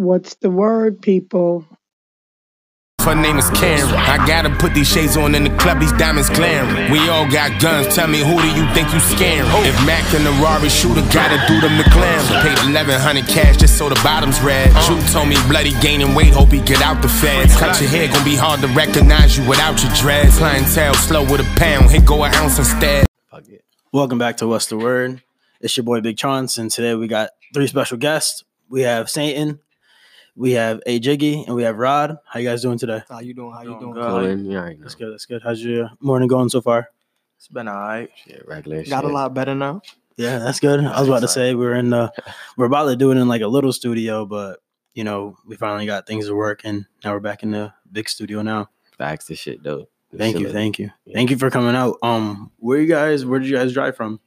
What's the word, people? Her name is Karen. I gotta put these shades on in the club, these diamonds glaring. We all got guns, tell me who do you think you scaring? If Mac and the Rari shooter gotta do the McLaren. Paid 1100 cash just so the bottom's red. Drew told me bloody gaining weight, hope he get out the feds. Cut your hair, gonna be hard to recognize you without your dreads. Clientele slow with a pound, hit go an ounce instead. Fuck it. Welcome back to What's the Word? It's your boy Big Chance, and today we got three special guests. We have Satan, we have A Jiggy, and we have Rod. How you guys doing today? How you doing? How you Doing doing? good. Coolin', you already know. That's good. That's good. How's your morning going so far? It's been alright. Shit, regular Got a lot better now. Yeah, that's good. I was about to say we're in the we're about to do it in like a little studio, but you know we finally got things to work, and now we're back in the big studio now. Facts to shit though. Thank you, Chillin'. thank you, Yeah. thank you for coming out. Um, where you guys? Where did you guys drive from?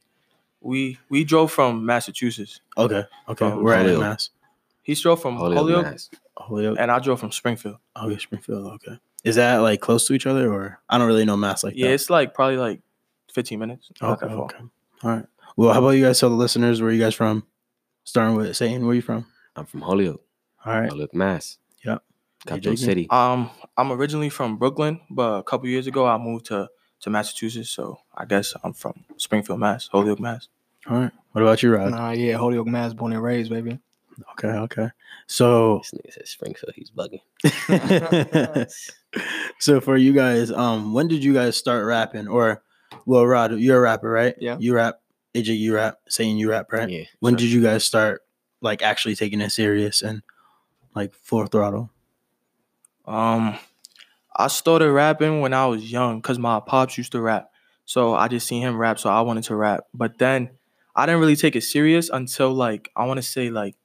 We we drove from Massachusetts. Okay, okay, Um, we're at Holyoke. Mass. He drove from Holyoke, Holyoke, Holyoke. and I drove from Springfield. Okay, Springfield. Okay, is that like close to each other, or I don't really know Mass like yeah, that. Yeah, it's like probably like 15 minutes. Okay, okay. All right. Well, how about you guys tell the listeners where you guys from? Starting with Satan, where you from? I'm from Holyoke, All right. Holyoke, Mass. Yep. Capital Jiggy? City. Um, I'm originally from Brooklyn, but a couple years ago I moved to to Massachusetts. So I guess I'm from Springfield, Mass, Holyoke, Mass. All right. What about you, Rod? Nah, yeah, Holyoke, Mass, born and raised, baby. Okay, okay. So This nigga said Springfield. He's bugging. so for you guys, um, when did you guys start rapping? Or well, Rod, you're a rapper, right? Yeah. You rap, AJ, you rap, Satan you rap, right? Yeah. When sure. did you guys start like actually taking it serious and like full throttle? Um, I started rapping when I was young because my pops used to rap. So I just seen him rap, so I wanted to rap. But then I didn't really take it serious until like I want to say like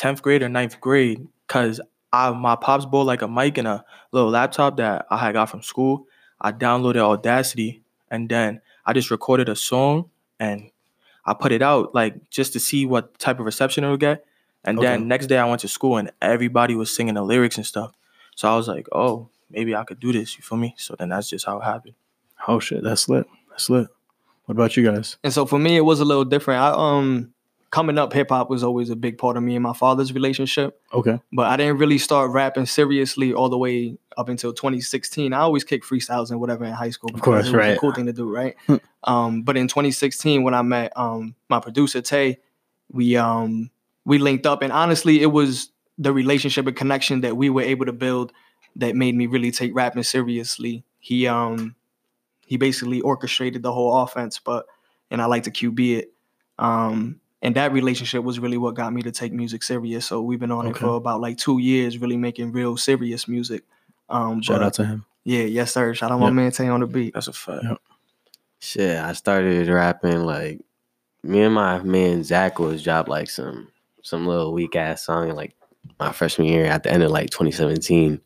10th grade or 9th grade because I my pops bought like a mic and a little laptop that I had got from school. I downloaded Audacity and then I just recorded a song and I put it out like just to see what type of reception it would get. And Okay. then next day I went to school and everybody was singing the lyrics and stuff. So I was like, oh, maybe I could do this. You feel me? So then that's just how it happened. Oh shit, that's lit. That's lit. What about you guys? And so for me, it was a little different. I um coming up, hip hop was always a big part of me and my father's relationship. Okay. But I didn't really start rapping seriously all the way up until 2016. I always kick freestyles and whatever in high school. because course, it was right. A cool thing to do, right? um, but in 2016, when I met um my producer Tay, we um we linked up, and honestly, it was the relationship and connection that we were able to build that made me really take rapping seriously. He um he basically orchestrated the whole offense, but and I like to QB it. Um, and that relationship was really what got me to take music serious. So we've been on it for about like two years, really making real serious music. Um, Shout but out to him. yeah, yes sir. Shout out to my man Tay on the beat. That's a fact. Yeah. Shit, I started rapping like me and my man Zach was dropped like some some little weak ass song in like my freshman year at the end of like 2017.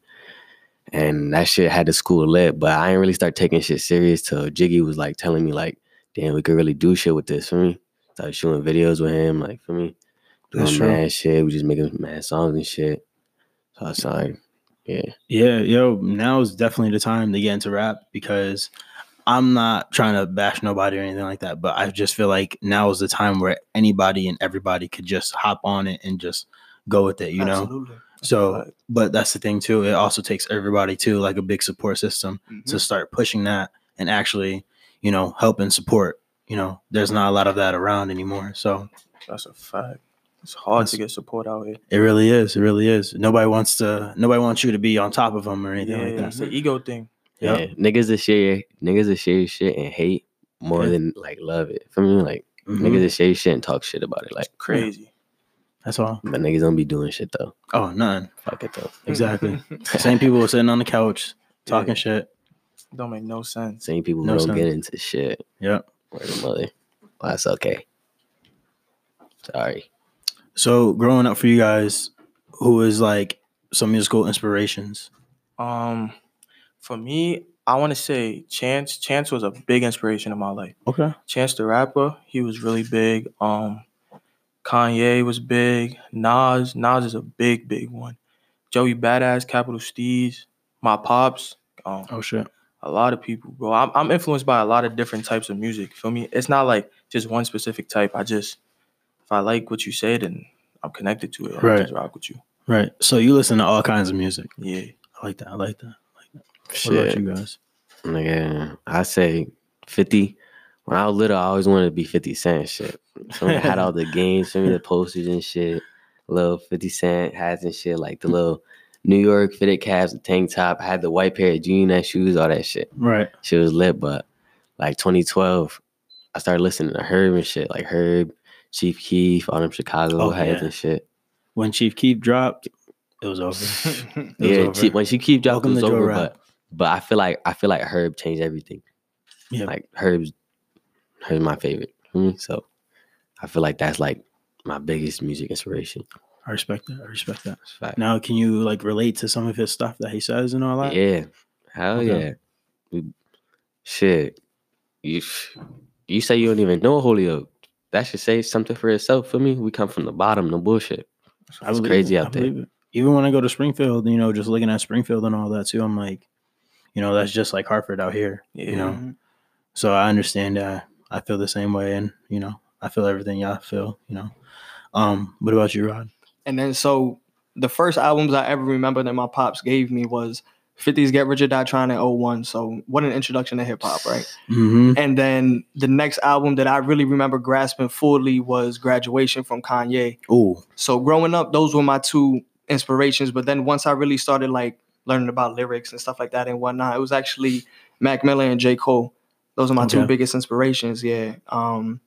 And that shit had the school lit, but I didn't really start taking shit serious till Jiggy was like telling me like, damn, we could really do shit with this for me. Started shooting videos with him, like for me. Doing That's true. mad shit. We just making mad songs and shit. So I was like, yeah. Yeah, yo, now is definitely the time to get into rap because I'm not trying to bash nobody or anything like that, but I just feel like now is the time where anybody and everybody could just hop on it and just go with it, you know? So, but that's the thing too. It also takes everybody too, like a big support system Mhm. to start pushing that and actually, you know, help and support. You know, there's not a lot of that around anymore. So That's a fact. It's hard to get support out here. it really is. It really is. Nobody wants to. Nobody wants you to be on top of them or anything Yeah, like that. it's the ego thing. Yep. Yeah. Niggas that share niggas that share shit and hate more Yeah. than like love it. For me, like Mhm. niggas that share shit and talk shit about it. Like Crazy. That's all. But niggas don't be doing shit though. Oh, none. Fuck it though. Exactly. Same people sitting on the couch talking Yeah. shit. Don't make no sense. Same people No don't get into shit. Yep. Word of mother. Well, that's okay. Sorry. So growing up for you guys, who is like some musical inspirations? Um, for me, I want to say Chance. Chance was a big inspiration in my life. Okay. Chance the rapper, he was really big. Um, Kanye was big. Nas, Nas is a big, big one. Joey Badass, Capital Steez, my pops. Um, Oh shit. A lot of people, bro. I'm, I'm influenced by a lot of different types of music. Feel me? It's not like just one specific type. I just, if I like what you said then I'm connected to it. I Right. just rock with you. Right. So you listen to all kinds of music. Yeah. I like that. I like that. I like that. What Shit. about you guys? Nigga, I say 50. When I was little, I always wanted to be 50 Cent shit. So I had all the games for me, the posters and shit. Little 50 Cent hats and shit, like the little New York fitted caps, the tank top. I had the white pair of jean shoes, all that shit. Right. She was lit, but like 2012, I started listening to Herb and shit, like Herb, Chief Keef, all them Chicago Oh, heads yeah. and shit. When Chief Keef dropped, it was over. It was Yeah, over. Chief, when she Keef dropped, it was over. Rap. But but I feel like I feel like Herb changed everything. Yeah. Like Herb's Herb's my favorite. for me. So I feel like that's like my biggest music inspiration. I respect that. I respect that. Fact. Now, can you like relate to some of his stuff that he says and all that? Yeah. Hell Okay. yeah. We, shit. You you say you don't even know Holyoke. That should say something for itself for me. We come from the bottom, no bullshit. I It's believe crazy it. out there. it. Even when I go to Springfield, you know, just looking at Springfield and all that too, I'm like, you know, that's just like Hartford out here. Yeah. You know, so I understand that. I feel the same way, and you know, I feel everything y'all feel. You know, um, what about you, Rod? And then so the first albums I ever remember that my pops gave me was 50s Get Rich or Die Trying in 01. So what an introduction to hip hop, right? Mm-hmm. And then the next album that I really remember grasping fully was Graduation from Kanye. Ooh, So growing up, those were my two inspirations. But then once I really started like learning about lyrics and stuff like that and whatnot, it was actually Mac Miller and J. Cole. Those are my two biggest inspirations. Yeah. Um,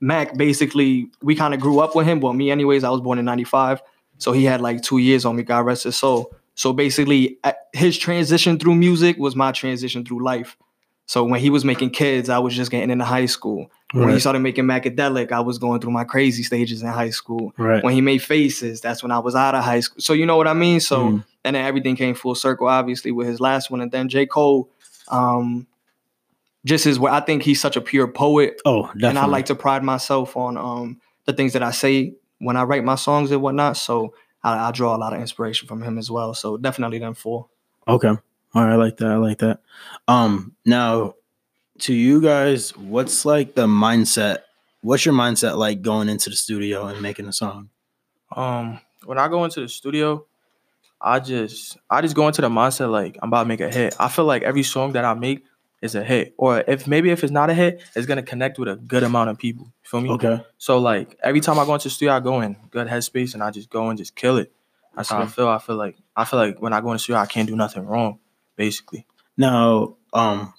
Mac basically, we kind of grew up with him. Well, me, anyways, I was born in 95. So he had like two years on me, God rest his soul. So basically, his transition through music was my transition through life. So when he was making kids, I was just getting into high school. When he started making Macadelic, I was going through my crazy stages in high school right. when he made faces that's when i was out of high school so you know what i mean so Mm. and then everything came full circle obviously with his last one and then j cole um just his way i think he's such a pure poet Oh, definitely. and i like to pride myself on um the things that i say when i write my songs and whatnot so I, I draw a lot of inspiration from him as well so definitely them four Okay. All right, I like that. I like that. Um now to you guys, what's like the mindset? What's your mindset like going into the studio and making a song? Um, when I go into the studio, I just I just go into the mindset like I'm about to make a hit. I feel like every song that I make is a hit, or if maybe if it's not a hit, it's gonna connect with a good amount of people. You feel me? Okay. So like every time I go into the studio, I go in good headspace and I just go and just kill it. That's how I feel. I feel like I feel like when I go in the studio, I can't do nothing wrong, basically. Now, um,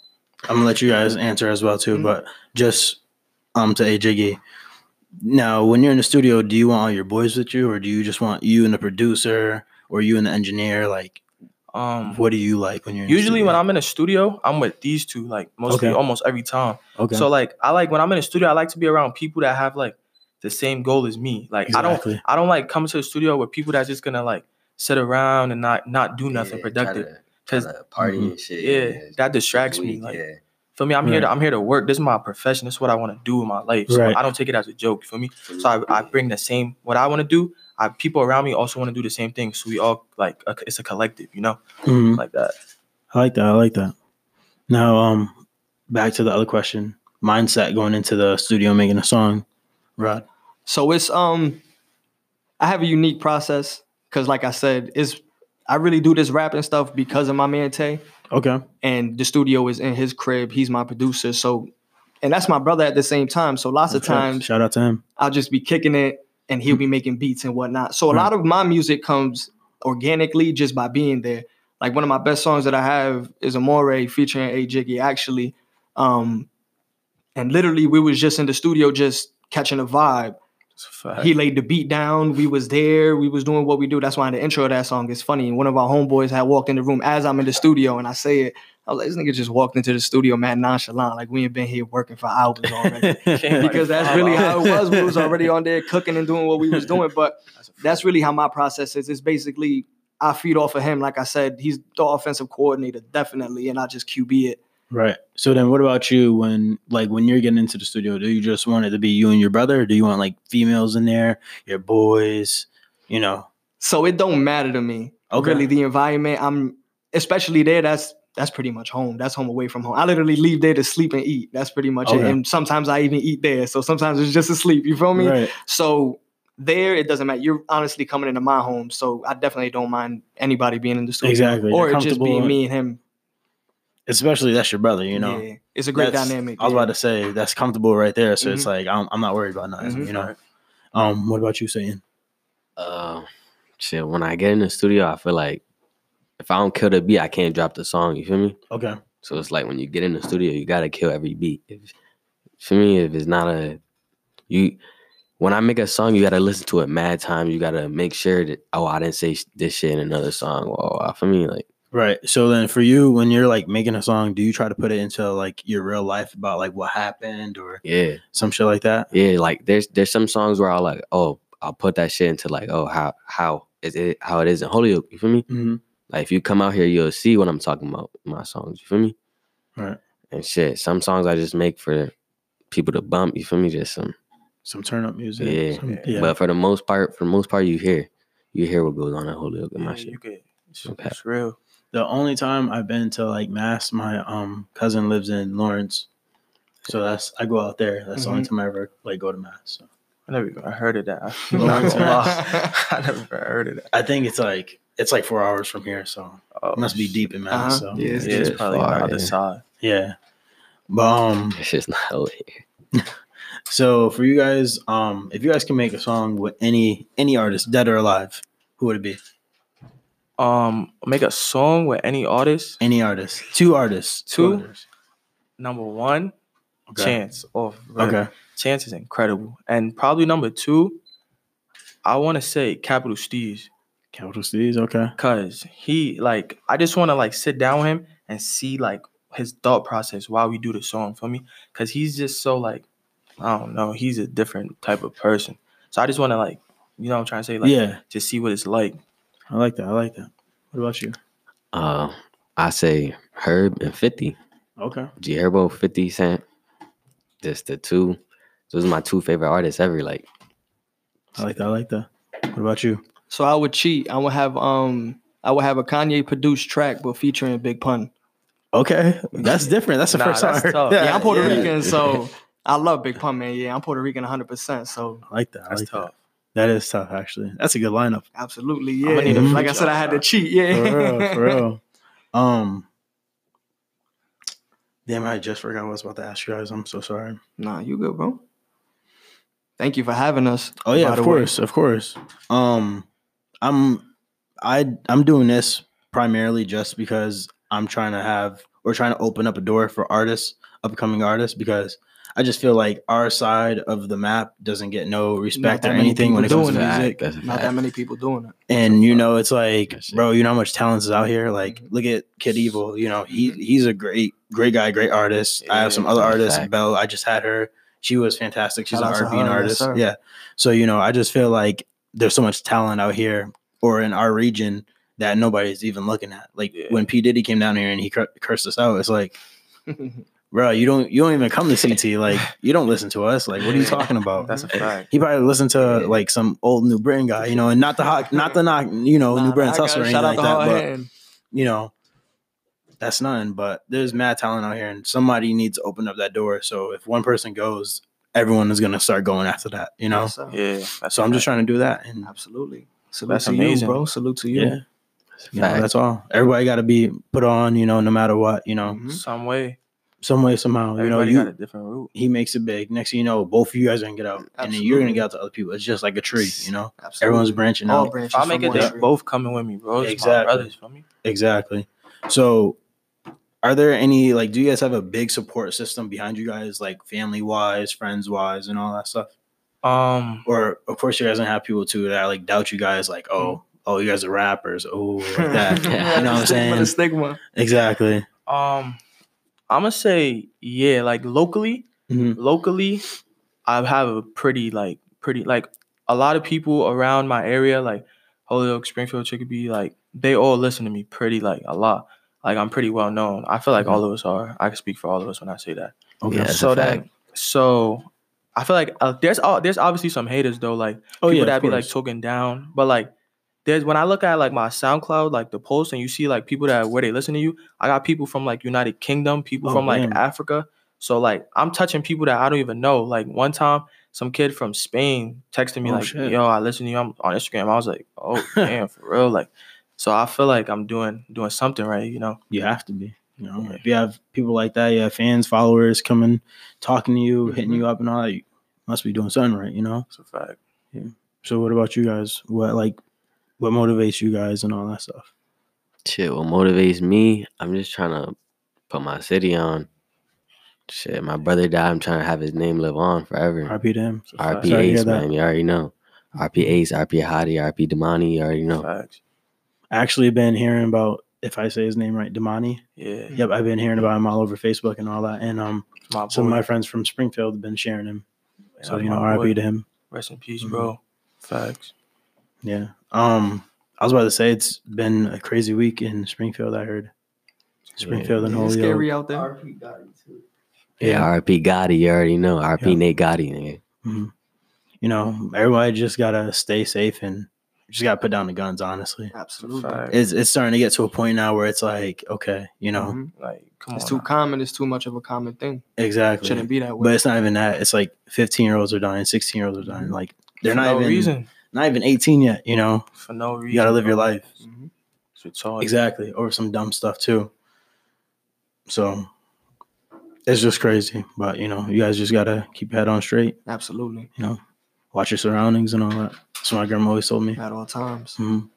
I'm gonna let you guys answer as well too, Mhm. but just um to A Jiggy. Now, when you're in the studio, do you want all your boys with you, or do you just want you and the producer, or you and the engineer? Like, Um, what do you like when you're in usually the when? I'm in a studio, I'm with these two like mostly Okay. almost every time. okay, So like I like when I'm in a studio, I like to be around people that have like the same goal as me. Like I don't I don't like coming to the studio with people that's just gonna like sit around and not not do nothing Yeah, productive. Cause try to party Mhm. and shit. Yeah, it's- that it's distracts me, like- yeah. for me, I'm here to I'm here to work. This is my profession. This is what I want to do in my life. So Right. I don't take it as a joke. For me, so I, I bring the same what I want to do. I people around me also want to do the same thing. So we all like a, it's a collective, you know, Mhm. like that. I like that. I like that. Now, um, back to the other question: mindset going into the studio making a song. Rod. So it's um I have a unique process because like I said, it's I really do this rapping stuff because of my man Tay. Okay. And the studio is in his crib. He's my producer. So and that's my brother at the same time. So lots of Okay. times shout out to him. I'll just be kicking it and he'll be making beats and whatnot. So a lot of my music comes organically just by being there. Like one of my best songs that I have is Amore featuring A Jiggy actually. Um and literally we was just in the studio just catching a vibe. A. He laid the beat down. We was there. We was doing what we do. That's why the intro of that song is funny. And one of our homeboys had walked in the room as I'm in the studio, and I say it. I was like, "This nigga just walked into the studio, man, nonchalant, like we ain't been here working for hours already." because that's really how it was. We was already on there cooking and doing what we was doing. But that's really how my process is. It's basically I feed off of him. Like I said, he's the offensive coordinator, definitely, and I just QB it. Right. So then, what about you? When like when you're getting into the studio, do you just want it to be you and your brother, or do you want like females in there, your boys? You know. So it don't matter to me. Okay. Really, the environment. I'm especially there. That's that's pretty much home. That's home away from home. I literally leave there to sleep and eat. That's pretty much it. And sometimes I even eat there. So sometimes it's just to sleep. You feel me? Right. So there it doesn't matter. You're honestly coming into my home, so I definitely don't mind anybody being in the studio. Exactly. Or it just being me and him. Especially that's your brother, you know. yeah, it's a great That's- dynamic. I was yeah. about to say that's comfortable right there, so Mhm. it's like I'm, I'm not worried about nothing, Mhm. you know. Um, what about you Satan? Uh, shit. When I get in the studio, I feel like if I don't kill the beat, I can't drop the song. You feel me? Okay. So it's like when you get in the studio, you gotta kill every beat. If, for me, if it's not a you, when I make a song, you gotta listen to it mad times. You gotta make sure that oh, I didn't say this shit in another song. For me, like Right. So then for you, when you're like making a song, do you try to put it into like your real life about like what happened or yeah, some shit like that? yeah. Like there's there's some songs where I'll like oh, I'll put that shit into like oh how how is it how it is in Holyoke. You feel me? Mm-hmm. Like if you come out here, you'll see what I'm talking about. in My songs. You feel me? Right. And shit, some songs I just make for people to bump. You feel me? Just some. Some turn up music. Yeah. some- yeah. But for the most part, for the most part, you hear, you hear what goes on in Holyoke and Yeah, my shit. you could. It's, Okay. it's real. The only time I've been to like Mass, my um cousin lives in Lawrence, so that's I go out there. That's the only time I ever like go to Mass. So. I never even heard of that. No, I'm not it's gonna not. lie. I never heard of that. I think it's like it's like four hours from here, so Oh, it must be deep in Mass. Uh-huh. So Yeah, Yeah, it's, yeah, it's it's probably on the other yeah. side. yeah. But um, It's just not over here. so for you guys, um, if you guys can make a song with any any artist, dead or alive, who would it be? Um, make a song with any artist. Any artist, two artists, Two? artists. Number one, Okay. Chance. Off rip. Okay. Chance is incredible, and probably number two, I want to say Capital Steez, Capital Steez. Okay. cause he like I just want to like sit down with him and see like his thought process while we do the song for me, cause he's just so like I don't know, he's a different type of person. So I just want to like, you know, what I'm trying to say like, yeah, just see what it's like. I like that. I like that. What about you? Uh, I say Herb and Fifty. Okay. G Herbo, Fifty Cent. Just the two. Those are my two favorite artists ever. Like I like that. I like that. What about you? So I would cheat. I would have um I would have a Kanye produced track but featuring Big Pun. Okay, that's different. That's the Nah, first time. I that's heard tough. that. Yeah, I'm Puerto Yeah. Rican, so I love Big Pun, man. Yeah, I'm Puerto Rican 100%. So I like that. I That's like tough. that. That is tough, actually. That's a good lineup. absolutely, I'ma yeah. need a like I said, I had to cheat. Yeah, For real, for real. Um, damn, I just forgot what I was about to ask you guys. I'm so sorry. Nah, you good, bro. Thank you for having us. Oh yeah, of the way. course, of course. Um, I'm, I, I'm doing this primarily just because I'm trying to have or trying to open up a door for artists, upcoming artists, because I just feel like our side of the map doesn't get no respect or anything when it comes to doing Fact, music. That's Not fact. that many people doing it. And you know, it's like, bro, you know how much talent is out here. Like, mm-hmm. look at Kid Evil. You know, he mm-hmm. he's a great, great guy, great artist. I have some other artists. fact. Belle, I just had her. She was fantastic. She's Shout an R&B and her, yes, artist. yeah. So you know, I just feel like there's so much talent out here or in our region that nobody's even looking at. Like Yeah. when P Diddy came down here and he cur- cursed us out, it's like, bro, you don't you don't even come to CT. Like you don't listen to us. Like what are you talking about? That's a fact. He probably listened to like some old New Britain guy, you know, and not the hot, not the knock, you know, Nah, New Britain I hustle or anything like that. But Hand. you know, that's nothing. But there's mad talent out here, and somebody needs to open up that door. So if one person goes, everyone is gonna start going after that, you know. Yes. Yeah. That's So I'm just trying to do that, and Absolutely. Salute That's to amazing. you, bro. Salute to you. yeah, you know, that's all. Everybody got to be put on, you know, no matter what, you know, Mhm. some way. some way somehow. You know, you got a different route. he makes it big. Next thing you know, both of you guys are gonna get out, and then you're gonna get out to other people. It's just like a tree, you know. Absolutely. Everyone's branching All out. branches If I make it, they tree. both coming with me, bro. It's Exactly. my brothers for me. Exactly. So, are there any like? Do you guys have a big support system behind you guys, like family wise, friends wise, and all that stuff? Um, Or of course, you guys gonna have people too that like doubt you guys, like, oh, oh, you guys are rappers, oh, like that. Yeah. you know what I'm Stigma saying? to stigma. Exactly. um, I'm gonna say yeah. Like locally, Mhm. locally, I have a pretty like pretty like a lot of people around my area, like Holyoke, Springfield, Chicopee, like they all listen to me pretty like a lot. Like I'm pretty well known. I feel like all of us are. I can speak for all of us when I say that. Okay. Yeah. So that so I feel like uh, there's all there's obviously some haters though, like Oh people yeah. that of be like course. talking down, but like there's when I look at like my SoundCloud, like the post, and you see like people that where they listen to you. I got people from like United Kingdom, people Oh, from like damn. Africa. So like I'm touching people that I don't even know. Like one time some kid from Spain texted me Oh, like, shit. "Yo, I listen to you I'm on Instagram." I was like, "Oh damn, for real!" Like, so I feel like I'm doing doing something right, you know. You have to be. You know, Yeah. if you have people like that, you have fans, followers coming, talking to you, hitting Mhm. you up, and all that. You must be doing something right. You know. It's a fact. Yeah. So, what about you guys? What like, what motivates you guys and all that stuff? Shit, what motivates me? I'm just trying to put my city on. Shit, my brother died. I'm trying to have his name live on forever. RP to him. It's a fact. RP Sorry Ace, man. You already know. RP Ace, RP Hottie, RP Damani. You already know. Facts. I actually been hearing about if I say his name right, Damani. Yeah, Yep, I've been hearing about him all over Facebook and all that. And um, my boy. some of my friends from Springfield have been sharing him. So you know, my boy. RP to him. Rest in peace, Mhm. bro. Facts. Yeah. Um, I was about to say it's been a crazy week in Springfield. I heard Springfield and It's Holyoke. scary out there. R.P. Gotti too. Yeah, RP Gotti. You already know. RP Yeah. Nate Gotti. Nigga. Mhm. You know, everybody just gotta stay safe and just gotta put down the guns. Honestly, It's Absolutely. fact. it's it's starting to get to a point now where it's like, okay, you know, Mhm. like, come It's on. too now. common. It's too much of a common thing. exactly. It Shouldn't be that way. But it's not even that. It's like 15 year olds are dying, 16 year olds are dying. Like they're For not no even reason. not even 18 yet. You know, For no reason. you gotta live your bro. life. Mhm. Exactly. Or some dumb stuff too. So it's just crazy. But you know, you guys just gotta keep your head on straight. Absolutely. You know, watch your surroundings and all that. That's what my grandma always told me. At all times. Mhm.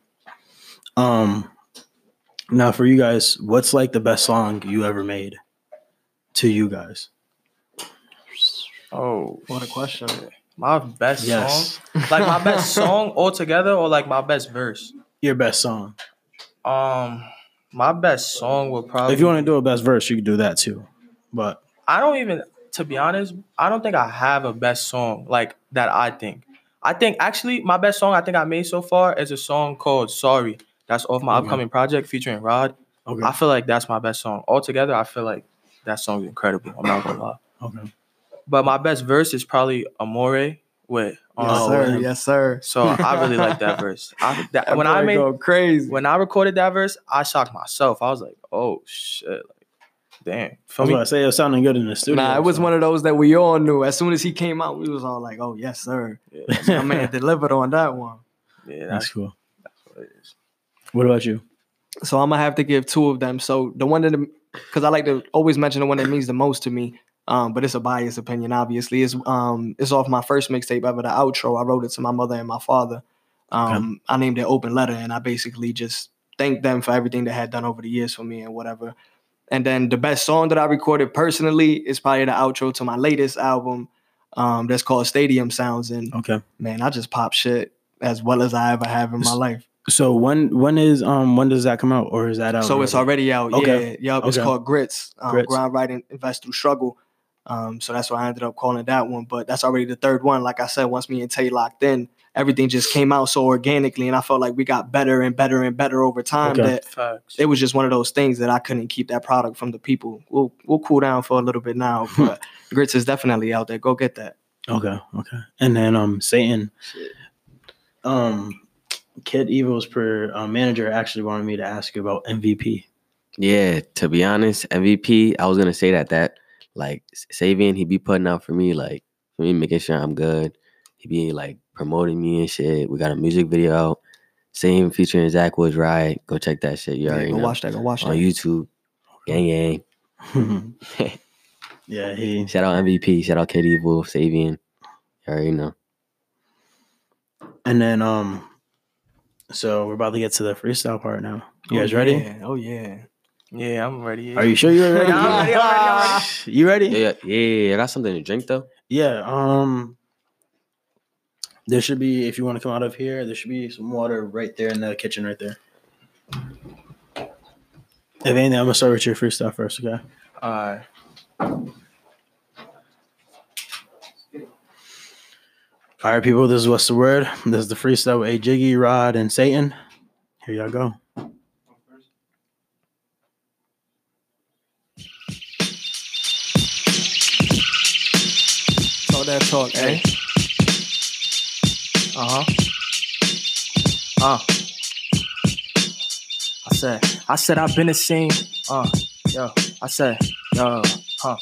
Um, now for you guys, what's like the best song you ever made? To you guys, Oh, What a question. my best yes, song. Like my best song altogether, or like my best verse. your best song. Um, my best song would probably. If you want to do a best verse, you can do that too. But I don't even, to be honest, I don't think I have a best song like that. I think, I think actually my best song I think I made so far is a song called "Sorry." That's off my Okay. upcoming project featuring Rod. okay, I feel like that's my best song altogether. I feel like that song's incredible. I'm not gonna lie. okay. But my best verse is probably "Amore" with. Um, Yes, sir. Yes, sir. So I really like that verse. I, that, That when I made go crazy. when I recorded that verse, I shocked myself. I was like, "Oh shit!" Like, damn. I For was me, about to say it was sounding good in the studio. Nah, it was so- one of those that we all knew. As soon as he came out, we was all like, "Oh yes, sir." yeah, My man delivered on that one. yeah, That's that's cool. what it is. What about you? So I'm gonna have to give two of them. So the one that, because I like to always mention the one that means the most to me. Um, but it's a biased opinion, obviously. It's um, it's off my first mixtape ever, the outro. I wrote it to my mother and my father. Um, I named it Open Letter, and I basically just thanked them for everything they had done over the years for me and whatever. And then the best song that I recorded personally is probably the outro to my latest album, um, that's called Stadium Sounds. And Okay. man, I just pop shit as well as I ever have in my life. So when when is um when does that come out or is that out? So it's already out. Okay. Yeah. Yup. It's called Grits. Um, Grits. Grind, Right, and Invest Through Struggle. Um, so that's why I ended up calling that one. But that's already the third one. Like I said, once me and Tay locked in, everything just came out so organically, and I felt like we got better and better and better over time. Okay. That Facts. it was just one of those things that I couldn't keep that product from the people. We'll we'll cool down for a little bit now, but Grits is definitely out there. Go get that. Okay, okay. And then um Satan, um Kid Evil's per uh, manager actually wanted me to ask you about MVP. Yeah, to be honest, MVP, I was gonna say that that like Savian, he'd be putting out for me, like for me making sure I'm good. He be like promoting me and shit. We got a music video out. Same featuring Zach Woods Ride. Go check that shit. You Yeah, already go know. watch that. Go watch on that. On YouTube. Gang gang. yeah, he Shout out MVP. Shout out Kid Evil, Savian. You already know. and then um so we're about to get to the freestyle part now. You Oh, guys ready? yeah. Oh yeah. Yeah, I'm ready. Are you sure you're ready? Yeah, I'm ready, I'm ready, I'm ready. You ready? Yeah, yeah, yeah. I got something to drink though. Yeah. Um. There should be, if you want to come out of here, there should be some water right there in the kitchen, right there. If anything, I'm gonna start with your freestyle first, okay? Alright. All right, people. This is what's the word. This is the freestyle with a Jiggy, Rod, and Satan. Here y'all go. Talk that talk, eh? Uh huh. Uh. I said, I said I've been the same. Uh, yo. I said, yo, huh.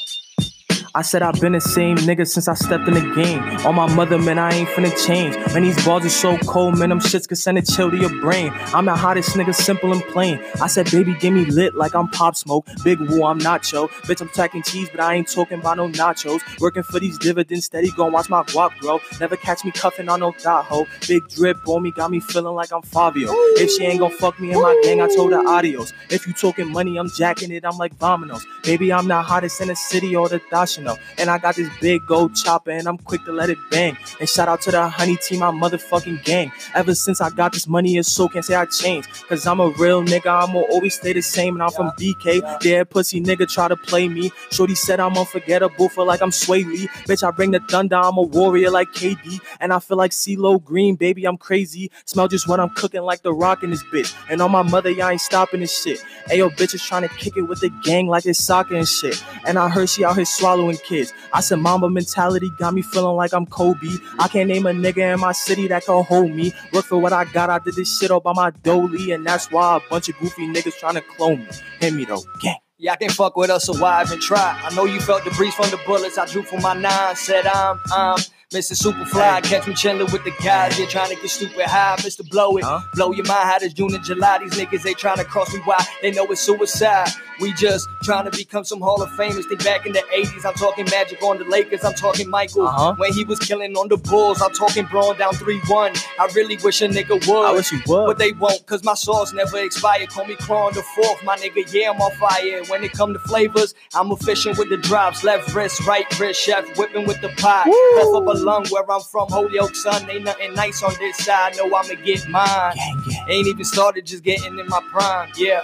I said I've been the same nigga since I stepped in the game. On my mother, man, I ain't finna change. Man, these balls are so cold, man, them shits can send a chill to your brain. I'm the hottest nigga, simple and plain. I said, baby, give me lit like I'm pop smoke. Big woo, I'm nacho. Bitch, I'm talking cheese, but I ain't talking about no nachos. Working for these dividends, steady gon' watch my guap grow. Never catch me cuffing on no thought. Big drip on me, got me feeling like I'm Fabio. If she ain't gon' fuck me in my gang, I told her adios. If you talking money, I'm jacking it, I'm like Vominos. Baby, I'm the hottest in the city or the Dashino. And I got this big gold chopper and I'm quick to let it bang. And shout out to the honey team, my motherfucking gang. Ever since I got this money, it's so can't say I changed. Cause I'm a real nigga, I'ma always stay the same. And I'm from BK. Dead pussy nigga try to play me. Shorty said I'm unforgettable, feel like I'm Swae Lee. Bitch, I bring the thunder, I'm a warrior like KD. And I feel like CeeLo Green, baby, I'm crazy. Smell just what I'm cooking like the rock in this bitch. And on my mother, y'all ain't stopping this shit. Ayo, bitch is trying to kick it with the gang like it's soccer and shit. And I heard she out here swallowing kids. I said, mamba mentality got me feeling like I'm Kobe. I can't name a nigga in my city that can hold me. Work for what I got, I did this shit all by my dolly. And that's why a bunch of goofy niggas trying to clone me. Hit me though, gang. Y'all can fuck with us, so why even try? I know you felt the breeze from the bullets I drew from my nine. Said I'm, I'm Mr. Superfly. Catch me chillin' with the guys. They're trying to get stupid high. Mr. Blow It. Huh? Blow your mind. How does June and July? These niggas, they trying to cross me. Why? They know it's suicide. We just trying to become some Hall of Famers. Think back in the 80s. I'm talking Magic on the Lakers. I'm talking Michael Uh-huh. when he was killing on the Bulls. I'm talking Braun down 3 1. I really wish a nigga would. I wish you would. But they won't, cause my sauce never expire. Call me Cron the fourth, my nigga, yeah, I'm on fire. When it come to flavors, I'm efficient with the drops. Left wrist, right wrist, chef whipping with the pot. Puff up a lung where I'm from, Holyoke, son. Ain't nothing nice on this side, know I'ma get mine. Gang, gang. Ain't even started, just getting in my prime, yeah.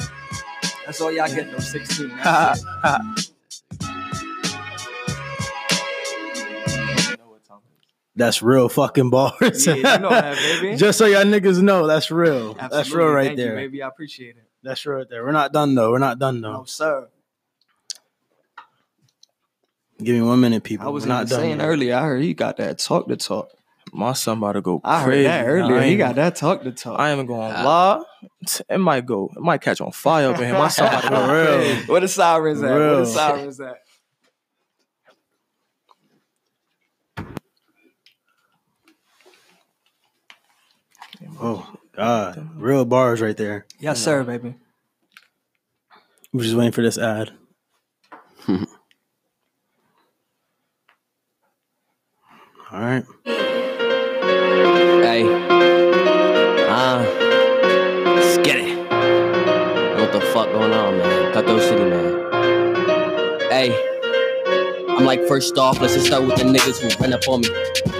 That's all y'all get, though, 16. That's real fucking bars. Yeah, you know that, baby. Just so y'all niggas know, that's real. That's real right Thank you, there. baby. I appreciate it. That's real right there. We're not done though. We're not done though. No, though. sir. Give me one minute, people. I was We're not done. saying yet. earlier, I heard he got that talk to talk. My son about to go I heard crazy. that earlier. I He ain't- got that talk to talk. I ain't going to lie. It might go. It might catch on fire up in here. My son about to go real. crazy. Where the sirens at? Where Real. the sirens at? Oh God, real bars right there. Yes, sir, baby. We're just waiting for this ad. All right. Hey. Uh. Let's get it. What the fuck going on, man? Cutthroat City, man. Hey. Like, first off, let's just start with the niggas who ran up on me.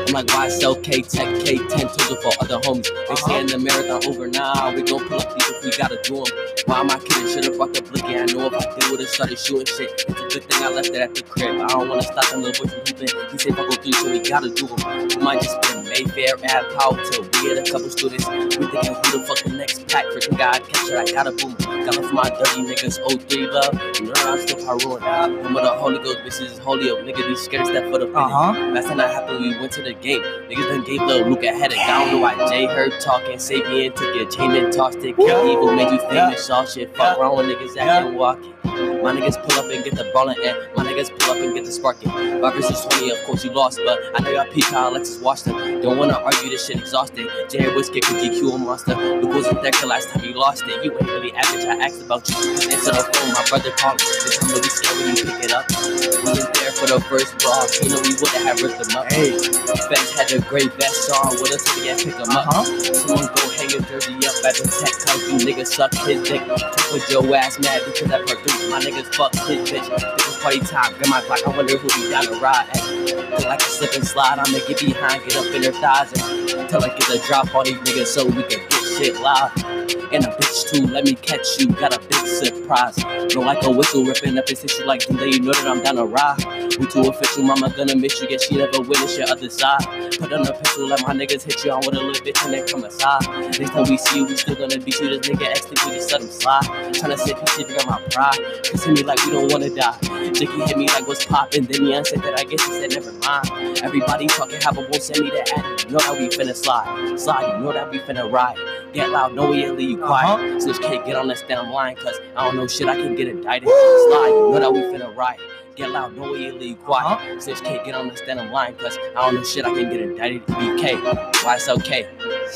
I'm like, YSL, K Tech, K10, told for other homies. They uh-huh. saying the marathon over now. We gon' pull up these if we gotta do 'em. Why am I kidding? Should've brought the blicky. I know if I did, would've started shooting shit. It's a good thing I left it at the crib. I don't wanna stop them little boys from hooping. He said, fuck go through, so we gotta do do 'em. We might just been Mayfair, add power till we had a couple students. We thinking who the fuck the next pack freaking guy catch it. I gotta boom. Got for my dirty niggas, 03 love. You know I'm still Harun. Of the Holy Ghost, bitches, holy up. Nigga be scared to step for the penny. Uh-huh. Last time that happened, we went to the game. Niggas done gave little Luke a headache. I don't know why Jay heard talking. Sapien took your chain and tossed it. Kid Evil made you famous. All shit. Fuck wrong with niggas acting walking. My niggas pull up and get the ball and my niggas pull up and get the sparking. Five versus 20, of course you lost, but I know y'all peep how Alexis watched them. Don't wanna argue this shit exhausted. Jay Whiskey could GQ a monster. Luke wasn't there the last time you lost it. You ain't really average. I asked about you. Answer the phone. My brother called. The time we scared when you pick it up. We was there for the first brawl. You know we would've have ripped them up. Hey. Feds had a great vest on with us we can pick them up. Uh-huh. Someone go hang your jersey up at the tech cause you niggas suck his dick. Put your ass mad because I produced my niggas fuck his bitch. This is party time, grab my clock, I wonder who be down to ride. Ay, like a slip and slide, I'ma get behind, get up in her thighs and tell her get the drop on these niggas so we can get shit live. And a bitch too, let me catch you, got a big surprise. Don't like a whistle ripping up his tissue like today, you know that I'm down to ride. We too official, mama gonna miss you, guess she never win, it's your other side. Put on a pistol, let my niggas hit you I want a little bitch and then come aside. Next time we see you, we still gonna beat you. This nigga just let him slide. Tryna sit if you got my pride. Cause me like we don't wanna die. Dicky hit me like what's poppin', then Young said that I guess he said never mind. Everybody talking how but won't send me the ad. You know that we finna slide. Slide, you know that we finna ride. Get loud, no we ain't leave you quiet. Uh-huh. Snitch can't get on this damn line, cause I don't know shit, I can get indicted. Slide, you know that we finna ride. get loud, no way you leave quiet. Uh-huh. Since can't get on this damn line, cause I don't know shit, I can get indicted. BK, why it's okay.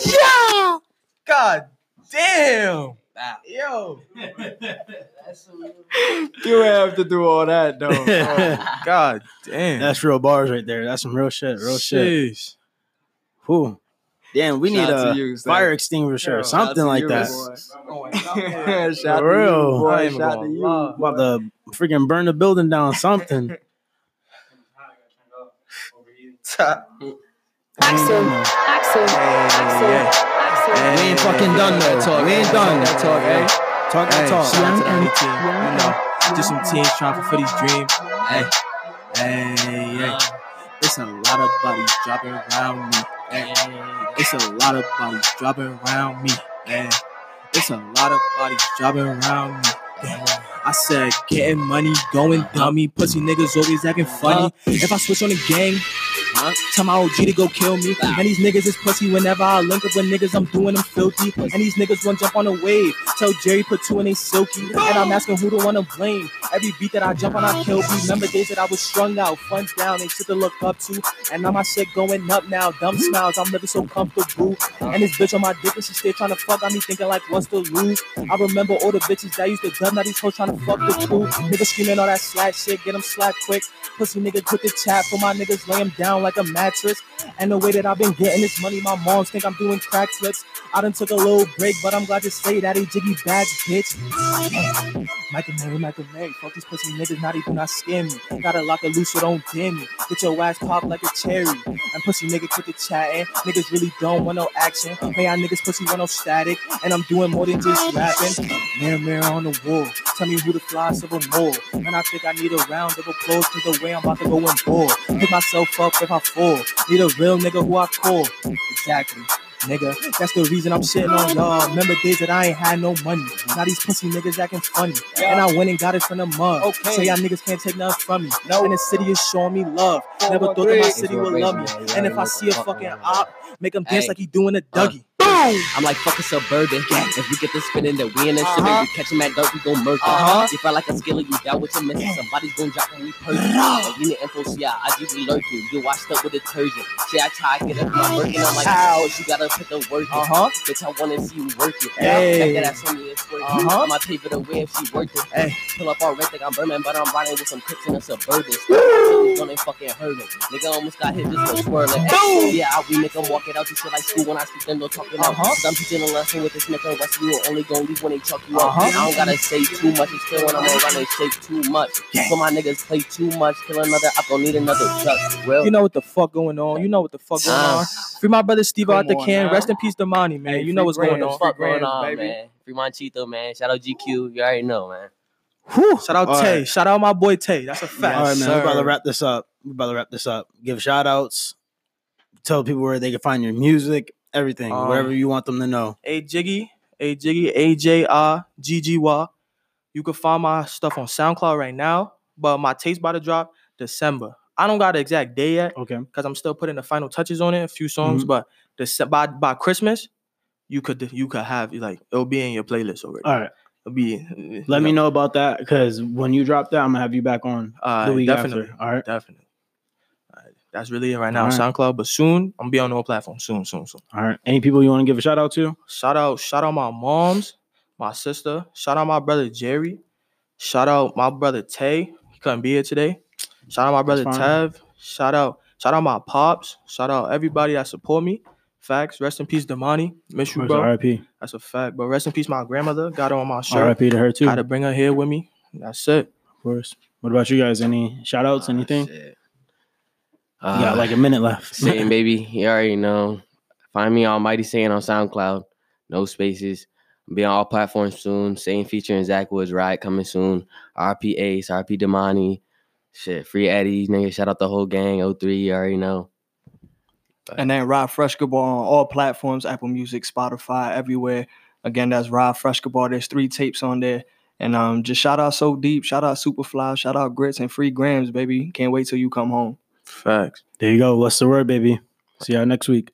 Yeah. God damn. Wow. Yo. You have to do all that though. God damn. That's real bars right there. That's some real shit. Real shit. Sheesh. Whew. Damn, we need Shout out to a you, fire extinguisher or something like that. Shout For to you, real. boy. Shout gonna to you. lie. About to freaking burn the building down, something. Axel, Axel, Axel, Axel. We ain't fucking done that talk. We ain't done. That talk, hey. Talk that talk. shout out to the Young A team. You know, just some teams trying to fulfill these dreams. Hey, hey, hey. It's a lot of bodies dropping around me. Hey, it's a lot of bodies dropping around me. Hey, it's a lot of bodies dropping around me. Hey, I said, getting money, going dummy. Pussy niggas always acting funny. If I switch on the gang, Huh? tell my OG to go kill me. And these niggas is pussy whenever I link up with niggas, I'm doing them filthy. And these niggas want jump on a wave. Tell Jerry put two in they silky. And I'm asking who the one to blame. Every beat that I jump on, I kill beat. Remember days that I was strung out, funds down, ain't shit to look up to. And now my shit going up now. Dumb smiles, I'm living so comfortable. And this bitch on my dick and she still trying to fuck on me, thinking like what's the lose. I remember all the bitches that used to dub, now these hoes trying to fuck the crew. Niggas screaming all that slack shit, get them slack quick. Pussy nigga quit the chat for my niggas lay 'em down like a mattress. And the way that I've been getting this money, my moms think I'm doing crack flips. I done took a little break, but I'm glad to say that he jiggy bags, bitch. Michael Mary, Michael Mary, fuck these pussy niggas, not even not scare me. Gotta lock it loose so don't damn me. Get your ass pop like a cherry. And pussy nigga quit the chatting. Niggas really don't want no action. Hey, y'all niggas pussy want no static. And I'm doing more than just rapping. Mirror, mirror on the wall. Tell me who the fly silver more. And I think I need a round of applause to the way I'm about to go and ball. Pick myself up if I fall. Need a real nigga who I call. Exactly. Nigga, that's the reason I'm shitting on y'all. Remember days that I ain't had no money. Now these pussy niggas acting funny. And I went and got it from the mud. Okay. So y'all niggas can't take nothing from me. And the city is showing me love. Never thought that my city would love me. And if I see a fucking op, make him dance like he doing a Dougie. I'm like fuck a suburban. If we get this spinning, then we in the Uh-huh. uh We catch him at dark, we gon' murder. Uh-huh. You feel like a skiller, you down with your missus. Somebody's gon' drop when we purge. And we need info, so I just be lurking. You washed up with detergent. See, I try to get up my work, and I'm like, how? You gotta put the work in. Uh-huh. Bitch, I wanna see you work it. Hey. Check that ass on me, it's working. Uh-huh. I'ma pay for the way if she worth it. Hey. Pull up all red, think I'm Berman, but I'm riding with some clips in a suburban. Still gonna fucking hurt him. Nigga almost got hit just for swirling. Hey, yeah, I we make him walk it out. You shit like school when I speak, then no talking out. Uh-huh. Some teaching a lesson with this Smith and Wesson. You only gonna leave when they chuck you Uh-huh. out. I don't gotta say too much. It's still when I'm around they say too much. So my niggas play too much. Kill another, I gon' need another chuck. Well, You know what the fuck going on. You know what the fuck going uh, on. Free my brother Steve out the can. now. Rest in peace, Damani, man. Hey, you know free what's going on. what the fuck going on, baby. man? Free Monchito, man. Shout out GQ. You already know, man. Whew. Shout out All Tay. right. Shout out my boy Tay. That's a fact. All right, man. We're about to wrap this up. We're about to wrap this up. Give shout outs. Tell people where they can find your music, everything, Um, whatever you want them to know. A Jiggy, A Jiggy, A J R G G Y. You can find my stuff on SoundCloud right now, but my taste about to drop December. I don't got the exact day yet Okay. because I'm still putting the final touches on it, a few songs. Mhm. But Dece- by by Christmas, you could you could have like it'll be in your playlist already. All right. It'll be. Let me know about that because when you drop that, I'm gonna have you back on Uh, the week definitely, after. All right. definitely. Alright, That's really it right now. Alright. SoundCloud, but soon I'm gonna be on all platforms. Soon, soon, soon. All right. Any people you want to give a shout out to? Shout out, shout out my moms, my sister. Shout out my brother Jerry. Shout out my brother Tay. He couldn't be here today. Shout out my brother fine. Tev. Shout out, shout out my pops. Shout out everybody that support me. Facts. Rest in peace, Damani. Miss you, bro. R.I.P. That's a fact. But rest in peace, my grandmother. Got her on my shirt. R.I.P. to her too. Had to bring her here with me. That's it. Of course. What about you guys? Any shout outs? Ah, anything? shit. You got Uh, like a minute left. Same baby. You already know. Find me Almighty Mighty Satan on SoundCloud. No spaces. Be on all platforms soon. Same featuring Zach Woods Ride coming soon. RP Ace, RP Damani. Shit. Free Eddie. Nigga, shout out the whole gang. 03, you already know. And then Rob Freshkaball on all platforms, Apple Music, Spotify, everywhere. Again, that's Rob Freshkaball. There's three tapes on there. And um, just shout out So Deep, shout out Superfly, shout out Grits and Free Grams, baby. Can't wait till you come home. Facts. There you go. What's the word, baby? See y'all next week.